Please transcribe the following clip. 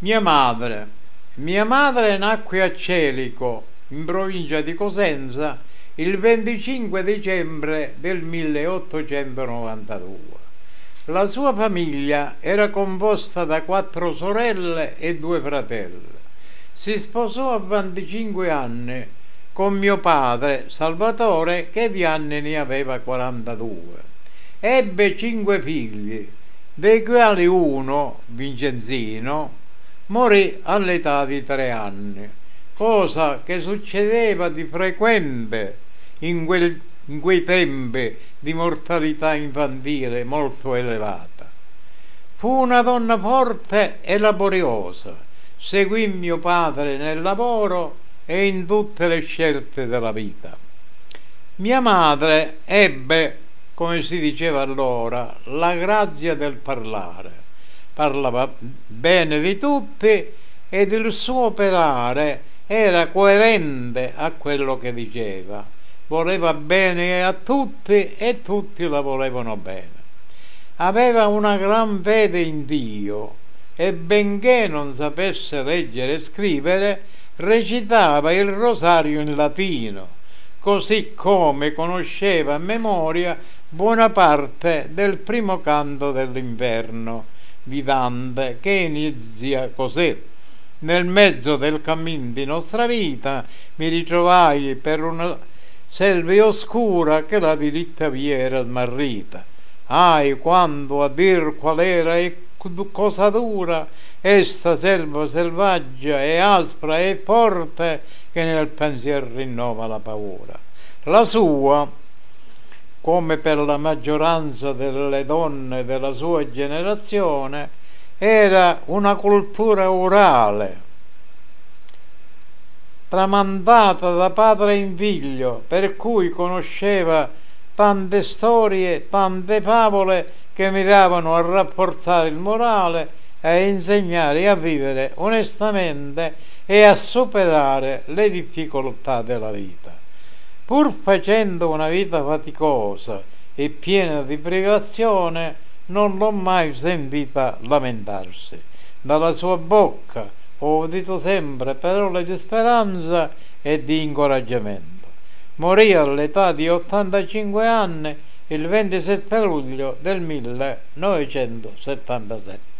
Mia madre. Mia madre nacque a Celico, in provincia di Cosenza, il 25 dicembre del 1892. La sua famiglia era composta da quattro sorelle e due fratelli. Si sposò a 25 anni con mio padre Salvatore che di anni ne aveva 42. Ebbe cinque figli, dei quali uno, Vincenzino, morì all'età di tre anni, cosa che succedeva di frequente in, quel, in quei tempi di mortalità infantile molto elevata. Fu una donna forte e laboriosa, seguì mio padre nel lavoro e in tutte le scelte della vita. Mia madre ebbe, come si diceva allora, la grazia del parlare parlava bene di tutti ed il suo operare era coerente a quello che diceva. Voleva bene a tutti e tutti la volevano bene. Aveva una gran fede in Dio e benché non sapesse leggere e scrivere, recitava il rosario in latino, così come conosceva a memoria buona parte del primo canto dell'inverno di Dante che inizia così. Nel mezzo del cammin di nostra vita mi ritrovai per una selva oscura che la diritta via era smarrita. Ai, quando a dir qual era e cosa dura esta selva selvaggia e aspra e forte che nel pensiero rinnova la paura. La sua come per la maggioranza delle donne della sua generazione, era una cultura orale, tramandata da padre in figlio, per cui conosceva tante storie, tante favole che miravano a rafforzare il morale e a insegnare a vivere onestamente e a superare le difficoltà della vita pur facendo una vita faticosa e piena di privazione, non l'ho mai sentita lamentarsi. Dalla sua bocca ho udito sempre parole di speranza e di incoraggiamento. Morì all'età di 85 anni il 27 luglio del 1977.